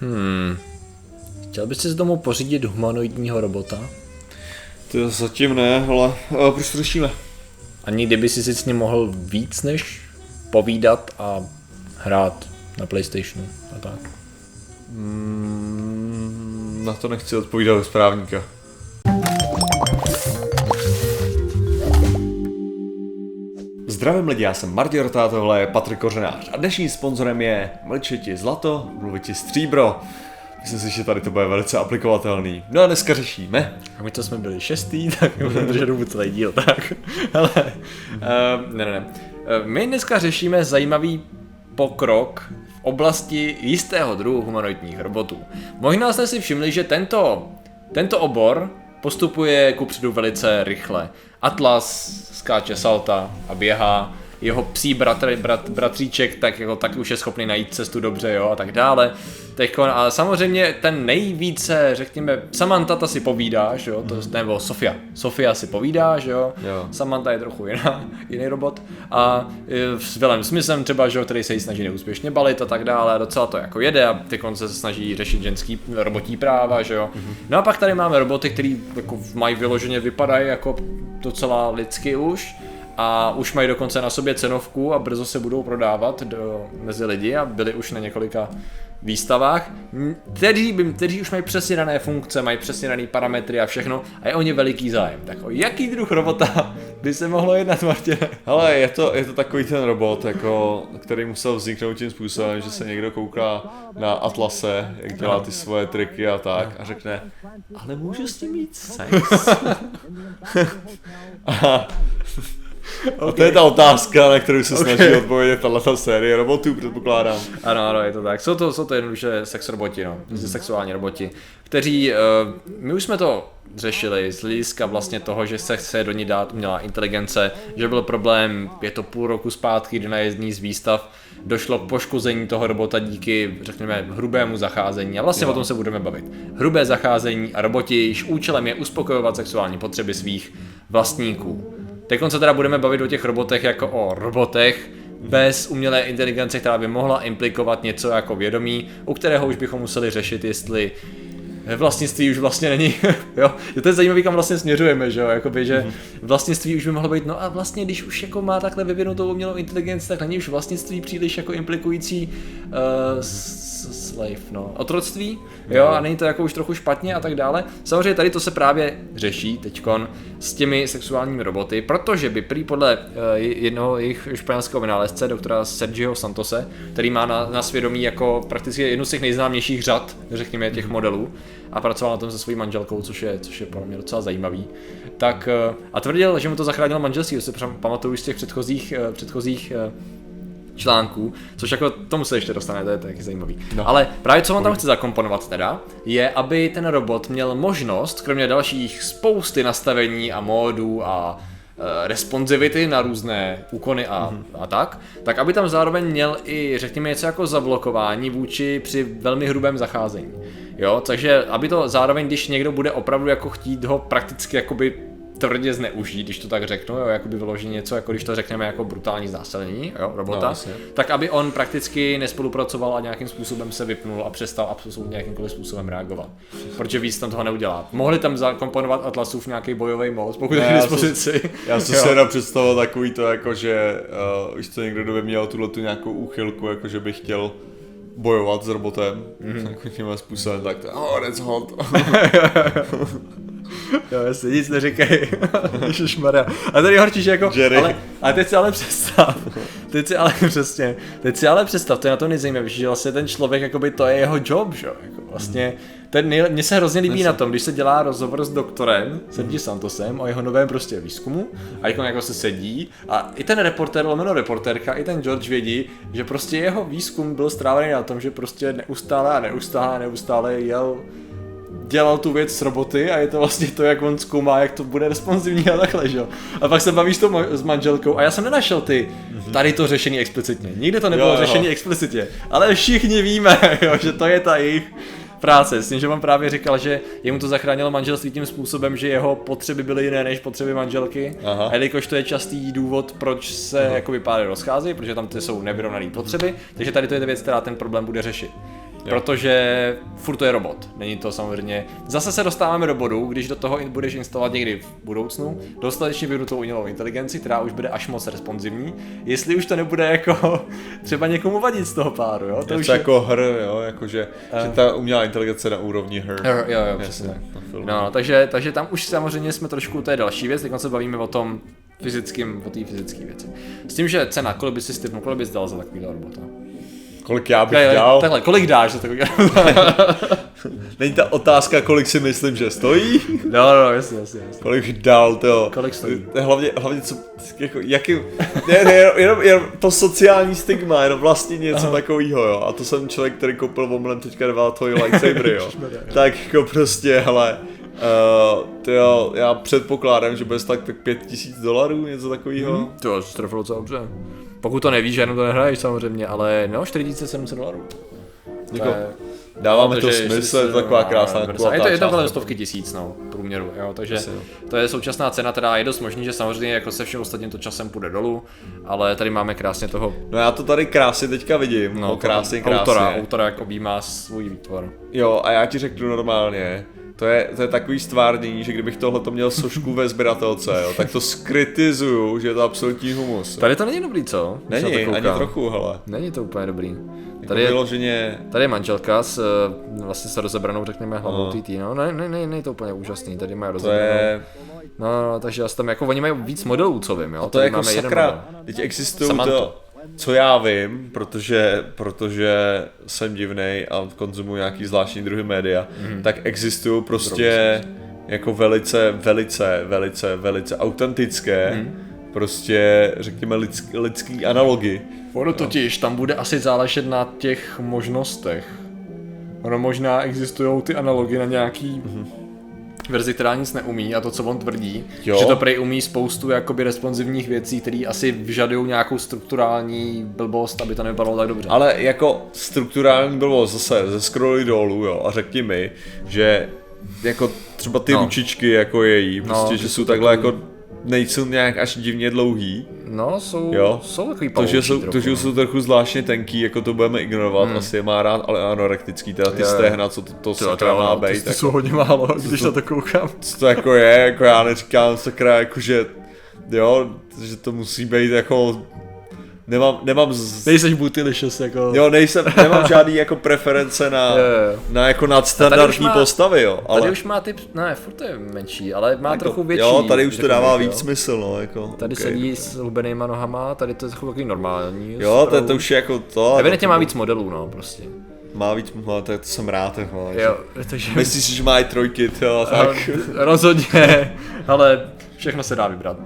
Hmm. Chtěl bys si z domu pořídit humanoidního robota? To zatím ne, ale uh, proč to řešíme? A nikdy by si si s ním mohl víc než povídat a hrát na Playstationu a tak. Mm, na to nechci odpovídat bez Zdravím lidi, já jsem Martin Rotá, tohle je Patrik Kořenář a dnešním sponzorem je Mlčeti Zlato, Mluviti Stříbro. Myslím si, že tady to bude velice aplikovatelný. No a dneska řešíme. A my to jsme byli šestý, tak budeme držet dobu celý díl, tak. Ale, uh, ne, ne, ne. Uh, my dneska řešíme zajímavý pokrok v oblasti jistého druhu humanoidních robotů. Možná jste si všimli, že tento, tento obor postupuje kupředu velice rychle. Atlas skáče salta a běhá, jeho psí bratr, brat, bratříček tak, jako, tak už je schopný najít cestu dobře jo, a tak dále. Teďko, a samozřejmě ten nejvíce, řekněme, Samantha ta si povídá, že jo, to, nebo Sofia. Sofia si povídá, že jo, Jo. Samantha je trochu jiná, jiný robot a e, s Willem Smithem třeba, že jo, který se jí snaží neúspěšně balit a tak dále, a docela to jako jede a ty se snaží řešit ženský robotní práva, že jo. No a pak tady máme roboty, který jako mají vyloženě vypadají jako docela lidsky už, a už mají dokonce na sobě cenovku a brzo se budou prodávat do, mezi lidi a byli už na několika výstavách, kteří, by, kteří už mají přesně dané funkce, mají přesně dané parametry a všechno a je o ně veliký zájem. Tak o jaký druh robota by se mohlo jednat, Martine? Hele, je to, je to takový ten robot, jako, který musel vzniknout tím způsobem, že se někdo kouká na Atlase, jak dělá ty svoje triky a tak a řekne, ale můžu s tím mít sex? a to je ta otázka, na kterou se snaží Okay. odpovědět tato série robotů, předpokládám. Ano, ano, je to tak. Jsou to, jsou to jednoduše sex roboti, no. Mm. Sexuální roboti, kteří, uh, my už jsme to řešili z hlediska vlastně toho, že se chce do ní dát umělá inteligence, že byl problém, je to půl roku zpátky, kdy na jedný z výstav došlo k poškození toho robota díky, řekněme, hrubému zacházení. A vlastně Jo. o tom se budeme bavit. Hrubé zacházení a roboti, jejichž účelem je uspokojovat sexuální potřeby svých vlastníků. Teď se teda budeme bavit o těch robotech jako o robotech, bez umělé inteligence, která by mohla implikovat něco jako vědomí, u kterého už bychom museli řešit, jestli vlastnictví už vlastně není, jo, je to je zajímavý, kam vlastně směřujeme, že jo, jakoby, že vlastnictví už by mohlo být, no a vlastně, když už jako má takhle vyvinutou umělou inteligenci, tak není už vlastnictví příliš jako implikující uh, slave, no, otroctví, jo, a není to jako už trochu špatně a tak dále. Samozřejmě tady to se právě řeší teďkon s těmi sexuálními roboty, protože by prý podle uh, jednoho jejich španělského vynálezce, doktora Sergio Santose, který má na, na svědomí jako prakticky jednu z těch nejznámějších řad, řekněme, těch modelů, a pracoval na tom se svojí manželkou, což je, což je pro mě docela zajímavý, tak uh, a tvrdil, že mu to zachránilo manželství, to si pamatuju z těch předchozích, uh, předchozích článků, což jako tomu se ještě dostane, to je taky zajímavý. No. Ale právě co on tam chce zakomponovat teda, je, aby ten robot měl možnost, kromě dalších spousty nastavení a módů a eh, responsivity na různé úkony a, mm-hmm. a tak, tak aby tam zároveň měl i, řekněme, něco jako zablokování vůči při velmi hrubém zacházení. Jo, takže aby to zároveň, když někdo bude opravdu jako chtít ho prakticky jakoby tvrdě zneužít, když to tak řeknu, jo, jakoby vyložit něco, jako když to řekneme jako brutální znásilnění, jo, robota, No, jasně. tak aby on prakticky nespolupracoval a nějakým způsobem se vypnul a přestal absolutně jakýmkoliv způsobem reagovat. Protože víc tam toho neudělá. Mohli tam zakomponovat Atlasův nějaký bojový mod, pokud je Ne, k dispozici. Já jsem si jenom představil takový to, jako že uh, víš co, někdo kdo by měl tuhle tu nějakou úchylku, jako že by chtěl bojovat s robotem, Mhm. mm-hmm. tímhle způsobem, tak to, oh, that's hot. Jo, jasně, nic neříkej. Ježišmarja. A tady horčí, že jako, Jerry. ale, ale teď si ale představ, teď si ale přesně, teď si ale představ, to je na to nejzajímavější, že vlastně ten člověk, jakoby to je jeho job, že jo, jako vlastně, ten nej, mně se hrozně líbí na tom, když se dělá rozhovor s doktorem, Sergi Santosem, o jeho novém prostě výzkumu, a jako, jako se sedí, a i ten reporter, lomeno reportérka, i ten George vědí, že prostě jeho výzkum byl strávený na tom, že prostě neustále a neustále a neustále jel dělal tu věc s roboty a je to vlastně to, jak on zkoumá, jak to bude responsivní a takhle, že jo. A pak se bavíš to s manželkou a já jsem nenašel ty, tady to řešení explicitně. Nikdy to nebylo Jo, jo. řešení explicitně, ale všichni víme, jo, že to je ta jejich práce. S tím, že on právě říkal, že jemu to zachránilo manželství tím způsobem, že jeho potřeby byly jiné než potřeby manželky. Aha. A jelikož to je častý důvod, proč se jakoby páry rozcházejí, protože tam ty jsou nevyrovnané potřeby, takže tady to je ta věc, která ten problém bude řešit. Protože furt to je robot. Není to samozřejmě. Zase se dostáváme do bodu, když do toho budeš instalovat někdy v budoucnu dostatečně vyvinutou umělou inteligenci, která už bude až moc responsivní. Jestli už to nebude jako třeba někomu vadit z toho páru, jo? To To už je jako hr, jo, jakože, že ta umělá inteligence na úrovni her. Jo, jo, jo, přesně. Filmu. No, takže, takže tam už samozřejmě jsme trošku, to je další věc, teď se bavíme o tom fyzickým, o té fyzické věci. S tím, že cena, kolik by si styrnul, kolik bys dal za takovýhle robota? Kolik já bych Takhle, dal? takhle, kolik dáš za takový Není ta otázka, kolik si myslím, že stojí? No, no, no, jasně, jasně, jasně. Kolik dal, to Kolik stojí? Hlavně, hlavně co, jako, jaký, ne, ne, jenom, jenom, jenom, to sociální stigma, jenom vlastně něco takového, jo. A to jsem člověk, který koupil omylem teďka dva tvoje lightsabery, jo. tak jako prostě, hele, uh, to jo, já předpokládám, že bude stát tak 5000 dolarů, něco takového. Hmm. To jsi trefil docela dobře. Pokud to nevíš, že jenom to nehraješ samozřejmě, ale no, 4700 dolarů. Jako, je- dáváme no, to smysl, je se- to taková no, krásná no, Je kulatá to, je to kolem stovky tisíc, no, průměru, jo, takže Asi jo. to je současná cena, teda je dost možný, že samozřejmě jako se všem ostatním to časem půjde dolů, ale tady máme krásně toho No já to tady krásně teďka vidím, no, krásně, krásně. autora, autora, jak objímá svůj výtvor. Jo, a já ti řeknu normálně, to je, to je takový stvárnění, že kdybych tohle to měl sošku ve sběratelce, jo, tak to skritizuju, že je to absolutní humus. Tady to není dobrý, co? Když to Není, ani trochu, hele. Není to úplně dobrý. Jako Tady je, vyloženě, tady je manželka s eh, vlastně se rozebranou, řekněme, hlavou No. TT, no, ne, ne, ne, ne, to úplně úžasný, tady mají to rozebranou. je, No, no, takže asi tam jako, oni mají víc modelů, co vím, jo? to Tady je jako máme jeden sakra, model. teď existují Samantha. to, co já vím, protože, protože jsem divnej a konzumuji nějaký zvláštní druhy média, Mhm. tak existují prostě jako velice, velice, velice, velice autentické, Mhm. prostě řekněme lidský, lidský analogy. Ono totiž, tam bude asi záležet na těch možnostech. Ono možná existují ty analogy na nějaký verzi, která nic neumí a to, co on tvrdí, Jo. že to prej umí spoustu jakoby responsivních věcí, které asi vyžadují nějakou strukturální blbost, aby to nevypadalo tak dobře. Ale jako strukturální bylo zase ze scrolly dolů, jo, a řekni mi, že jako třeba ty No. ručičky jako její, prostě, ty že jsou jsou takhle takový- jako nejsou nějak až divně dlouhý, No, jsou, Jo. jsou takový to, že jsou, trochu, to, že no. jsou trochu zvláštně tenký, jako to budeme ignorovat, hmm. asi je má rád, ale anorektický, teda ty jo. stehna, co to, to sakra to, má být, ty jako, jsou hodně málo, když na to koukám. co to jako je, jako já neříkám sakra, jako že, jo, že to musí být jako, nemám, nemám z, Nejseš bootylicious, jako... Jo, nejsem, nemám žádný jako preference na, Jo, jo. na jako nadstandardní má- postavy, jo. Ale, Tady už má typ, ne, furt je menší, ale má jako, trochu větší. Jo, tady už to dává bych, víc jo. smysl, no, jako. Tady okay. sedí s hubenýma nohama, tady to je takový normální. Jo, to, to už je jako to. Evidentně to, má víc modelů, no, prostě. Má víc, no, to, to jsem rád, že- Jo, takže... Myslíš že má i trojky, jo, tak. Rozhodně, ale všechno se dá vybrat.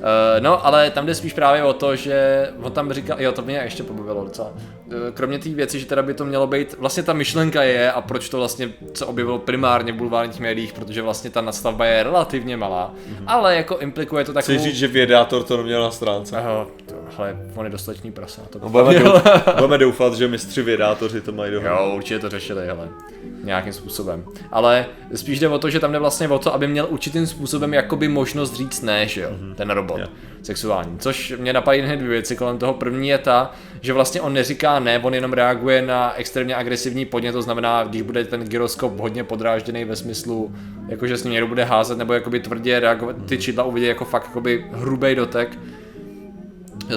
Uh, no, ale tam jde spíš právě o to, že on tam říkal, jo, to mě ještě pobavilo docela. Uh, kromě té věci, že teda by to mělo být, vlastně ta myšlenka je, a proč to vlastně se objevilo primárně v bulvárních médiích, protože vlastně ta nadstavba je relativně malá, mm-hmm. ale jako implikuje to takovou... Chci říct, že vědátor to neměl na stránce. Aha, to, hele, on je dostatečný prasa. To No, budeme, doufat, budeme doufat, že mistři vědátoři to mají dohromady. Jo, určitě to řešili, hele, nějakým způsobem. Ale spíš jde o to, že tam jde vlastně o to, aby měl určitým způsobem jakoby možnost říct ne, že jo, mm-hmm. ten robot Jo. sexuální. Což mě napadají hned dvě věci kolem toho. První je ta, že vlastně on neříká ne, on jenom reaguje na extrémně agresivní podnět, to znamená, když bude ten gyroskop hodně podrážděný ve smyslu, jakože s ním někdo bude házet nebo jakoby tvrdě reagovat, ty čidla uvidí jako fakt jakoby hrubý dotek,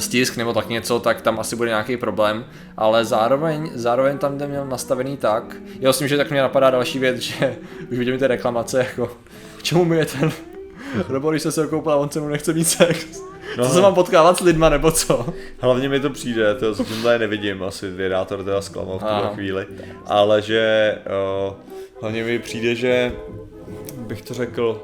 stisk nebo tak něco, tak tam asi bude nějaký problém, ale zároveň, zároveň tam jde měl nastavený tak, já myslím, že tak mě napadá další věc, že už vidím ty reklamace, jako k čemu mi je ten robot, když se se ho koupil a on se mu nechce mít sex. No. Co se mám potkávat s lidma, nebo co? Hlavně mi to přijde, to zatím tady nevidím, asi vědátor teda zklamal v tuhle chvíli, ale že uh, hlavně mi přijde, že bych to řekl,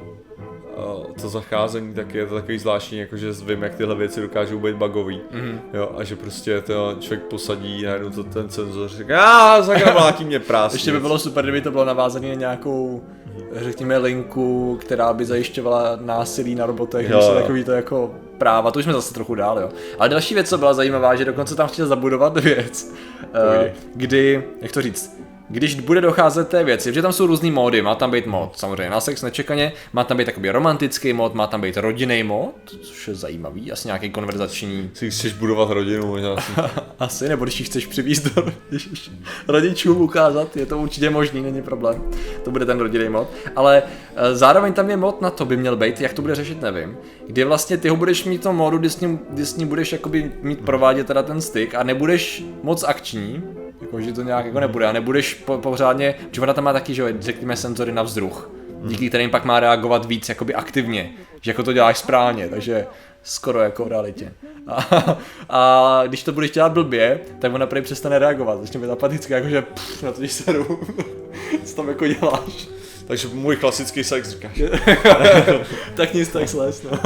to zacházení tak je to takový zvláštní, jakože vím, jak tyhle věci dokážou být bugový, mm. jo, a že prostě to člověk posadí, najednou to ten senzor říká, a sakra mlátí mě prásně. Ještě by bylo super, kdyby to bylo navázané na nějakou, řekněme, linku, která by zajišťovala násilí na robotech, Jo, jo, takový to jako práva, to už jsme zase trochu dál, jo. Ale další věc, co byla zajímavá, že dokonce tam chtěl zabudovat věc, eh, Pojdi. kdy, jak to říct, když bude docházet té věci, že tam jsou různý módy, má tam být mod samozřejmě na sex nečekaně, má tam být takový romantický mod, má tam být rodinný mod, což je zajímavý, asi nějaký konverzační, Si chceš budovat rodinu, možná si... asi, nebo když ji chceš přivízt do rodičům ukázat, je to určitě možný, není problém, to bude ten rodinný mod, ale eh, zároveň tam je mod na to by měl být, jak to bude řešit, nevím, kdy vlastně ty ho budeš mít v tom modu, kdy s ním, kdy s ním budeš jakoby mít provádět teda ten styk a nebudeš moc akční, jako, že to nějak jako nebude a nebudeš po, pořádně, že ona tam má taky, že jo, řekněme senzory na vzduch, díky kterým pak má reagovat víc jakoby aktivně, že jako to děláš správně, takže skoro jako v realitě. A, a když to budeš dělat blbě, tak ona prý přestane reagovat, začne být apatické, jakože pff, na to když seru, co tam jako děláš. Takže můj klasický sex říkáš. tak nic tak sles, no.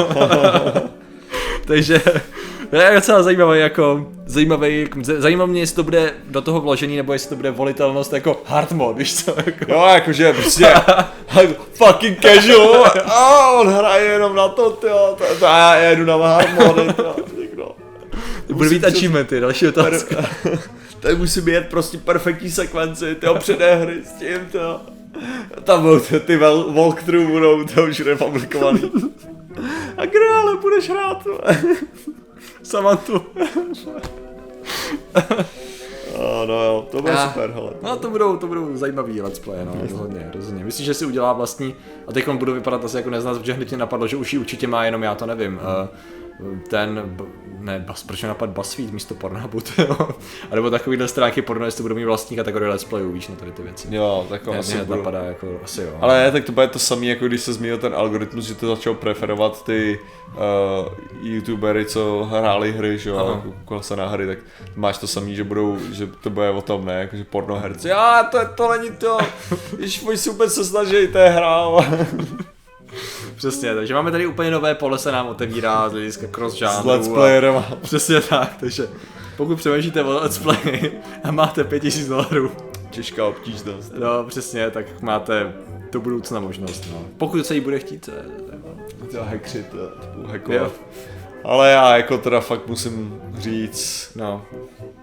Takže to je docela zajímavý, jako, zajímavý, jako, z- zajímá mě, jestli to bude do toho vložený, nebo jestli to bude volitelnost jako hard mode, víš co, jako. Jo, jakože prostě fucking casual. A on hraje jenom na to, tyjo. To, to, a já jedu na hard mode, tyjo. Někdo. Bude mít achievementy, další otázka. Tady musí být prostě perfektní sekvenci, tyjo, předé hry s tím, tyjo. Tam budou ty, ty walkthrough budou to už republikovaný. A kde ale budeš hrát? Samantu. Oh, no jo, to bude Ah. super, hele. No to budou, to budou zajímavý let's play, no, rozhodně, rozhodně. Myslím, že si udělá vlastní, a teď on budu vypadat asi jako neznát, protože hned mě napadlo, že už ji určitě má, jenom já to nevím. Uh, ten, ne, bas, proč napad BuzzFeed místo Pornhubu, jo? A nebo takovýhle stránky porno, jestli budou mít vlastní kategorie let's playů, víš, na tady ty věci. Jo, tak Mě, asi budu. napadá jako, asi jo. Ale ne, tak to bude to samé, jako když se zmínil ten algoritmus, že to začal preferovat ty uh, youtubery, co hráli hry, že jo, koukal se na hry, tak máš to samý, že budou, že to bude o tom, ne, jakože pornoherci, já, to, to není to, když můj super se snaží, to je hra, Přesně, takže máme tady úplně nové pole se nám otevírá z hlediska cross s let's playerem. Přesně tak, takže pokud přemýšlíte o let's play a máte 5000 dolarů, Těžká obtížnost. no přesně, tak máte do budoucna možnost, no. Pokud se jí bude chtít, eh. To hackři, to, to budou Jo. hackovat. Ale já jako teda fakt musím říct, no.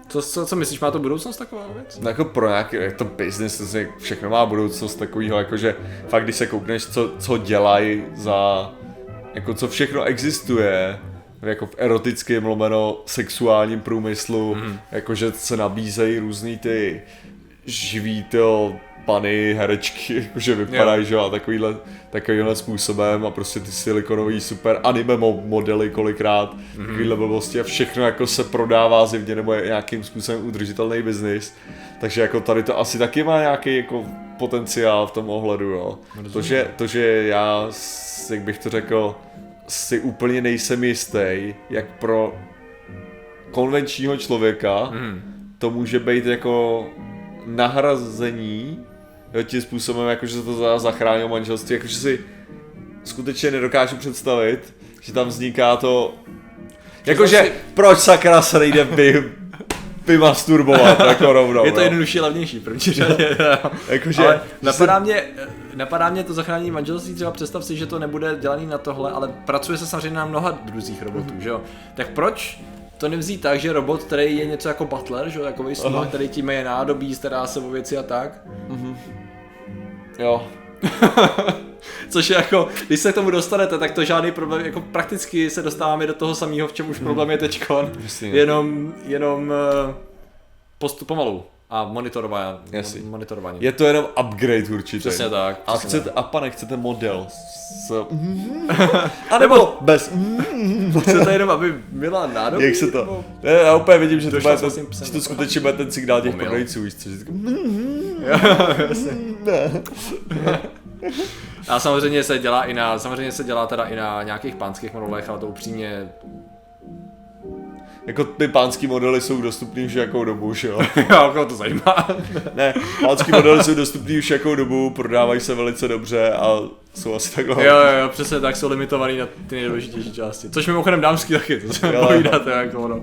Co, co, co myslíš, má to budoucnost taková věc? No jako pro nějaký, je to business, všechno má budoucnost takového, jakože fakt když se koukneš, co, co dělají za, jako co všechno existuje, jako v erotickém lomeno sexuálním průmyslu, mm. jakože se nabízejí různý ty živý pany, herečky, jakože vypadají, že jo, a takovýhle, takovýhle způsobem a prostě ty silikonový super anime mo- modely kolikrát, mm. takovýhle blbosti a všechno jako se prodává zjevně nebo je nějakým způsobem udržitelný biznis, takže jako tady to asi taky má nějaký jako potenciál v tom ohledu, jo. To, že, to, že já, jak bych to řekl, si úplně nejsem jistý, jak pro konvenčního člověka Mm. to může být jako nahrazení jo, tím způsobem, jako že se to za- zachránilo manželství, jakože si skutečně nedokážu představit, že tam vzniká to, jakože si- proč sakra se nejde vy, vymasturbovat jako rovnou, Je to no. jednodušší levnější první řadě. Jakože, ale napadá mě, napadá mě to zachránění manželství, třeba představ si, že to nebude dělaný na tohle, ale pracuje se samozřejmě na mnoha druzích robotů, že jo? Tak proč to nevzít tak, že robot, který je něco jako butler, že jo, takový sluha, který tím je nádobí, stará se o věci a tak, jo, Což je jako, když se k tomu dostanete, tak to žádný problém, jako prakticky se dostáváme do toho samého, v čem už problém je teďkon. Jasně. Jenom, jenom eh, postup pomalu a monitorování. Monitorování. je to jenom upgrade určitě. Přesně tak. A, přesně chcete, a pane, chcete model s... A A nebo- bez... Chcete jenom, aby byla nádobí? Jak se to... nebo- Ne, já úplně vidím, že to, bude psem. že to skutečně bude ten signál těch prodejců, víš co, že jako, A samozřejmě se dělá i na, samozřejmě se dělá teda i na nějakých pánských modelech, ale to upřímně, jako ty pánský modely jsou dostupný už jakou dobu, že jo? jo, to zajímá. Ne, pánský modely jsou dostupný už jakou dobu, prodávají se velice dobře a jsou asi takhle. Jo, jo, jo, přesně tak jsou limitovaný na ty nejdůležitější části. Což mimochodem dámský taky, to se povídáte, jako ono.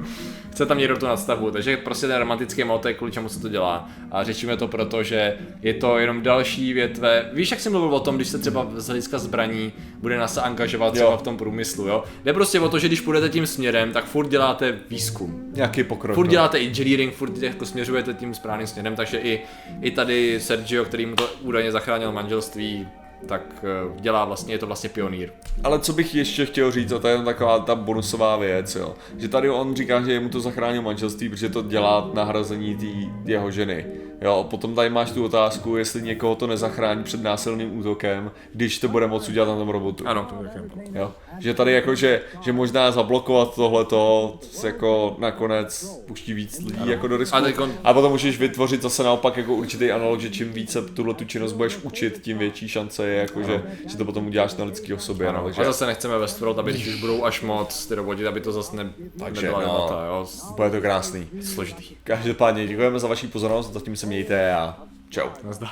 Chce tam někdo tu nadstavbu, takže prostě ten romantický motek, kvůli čemu se to dělá. A řešíme to proto, že je to jenom další větve. Víš, jak jsem mluvil o tom, když se třeba z hlediska zbraní bude nás angažovat třeba Jo. v tom průmyslu, jo? Jde prostě o to, že když půjdete tím směrem, tak furt děláte výzkum. Nějaký pokrok. Furt no. děláte engineering, furt jako směřujete tím správným směrem, takže i, i tady Sergio, který mu to údajně zachránil manželství, tak eh, dělá vlastně, je to vlastně pionýr. Ale co bych ještě chtěl říct, a to je taková ta bonusová věc, jo. Že tady on říká, že mu to zachránil manželství, protože to dělá nahrazení té jeho ženy. Jo, potom tady máš tu otázku, jestli někoho to nezachrání před násilným útokem, když to bude moc udělat na tom robotu. Ano, to je Jo? Že tady jako, že, že možná zablokovat tohleto se jako nakonec puští víc lidí ano. jako do risku. A teďkon- A potom můžeš vytvořit zase naopak jako určitý analog, že čím více tuhle tu činnost budeš učit, tím větší šance je jako, že, že to potom uděláš na lidský osobě. No, takže A zase nechceme Westworld, aby když už budou až moc ty roboti, aby to zase ne, Takže, nebyla no. debata, jo, bude to krásný. složitý. Každopádně děkujeme za vaši pozornost, zatím se mějte a čau. Nazdar.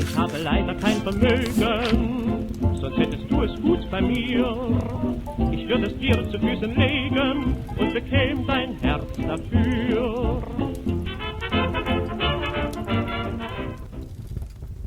Ich habe leider kein Vermögen, sonst hättest du es gut bei mir. Ich würde es dir zu Füßen legen und bekäm dein Herz dafür.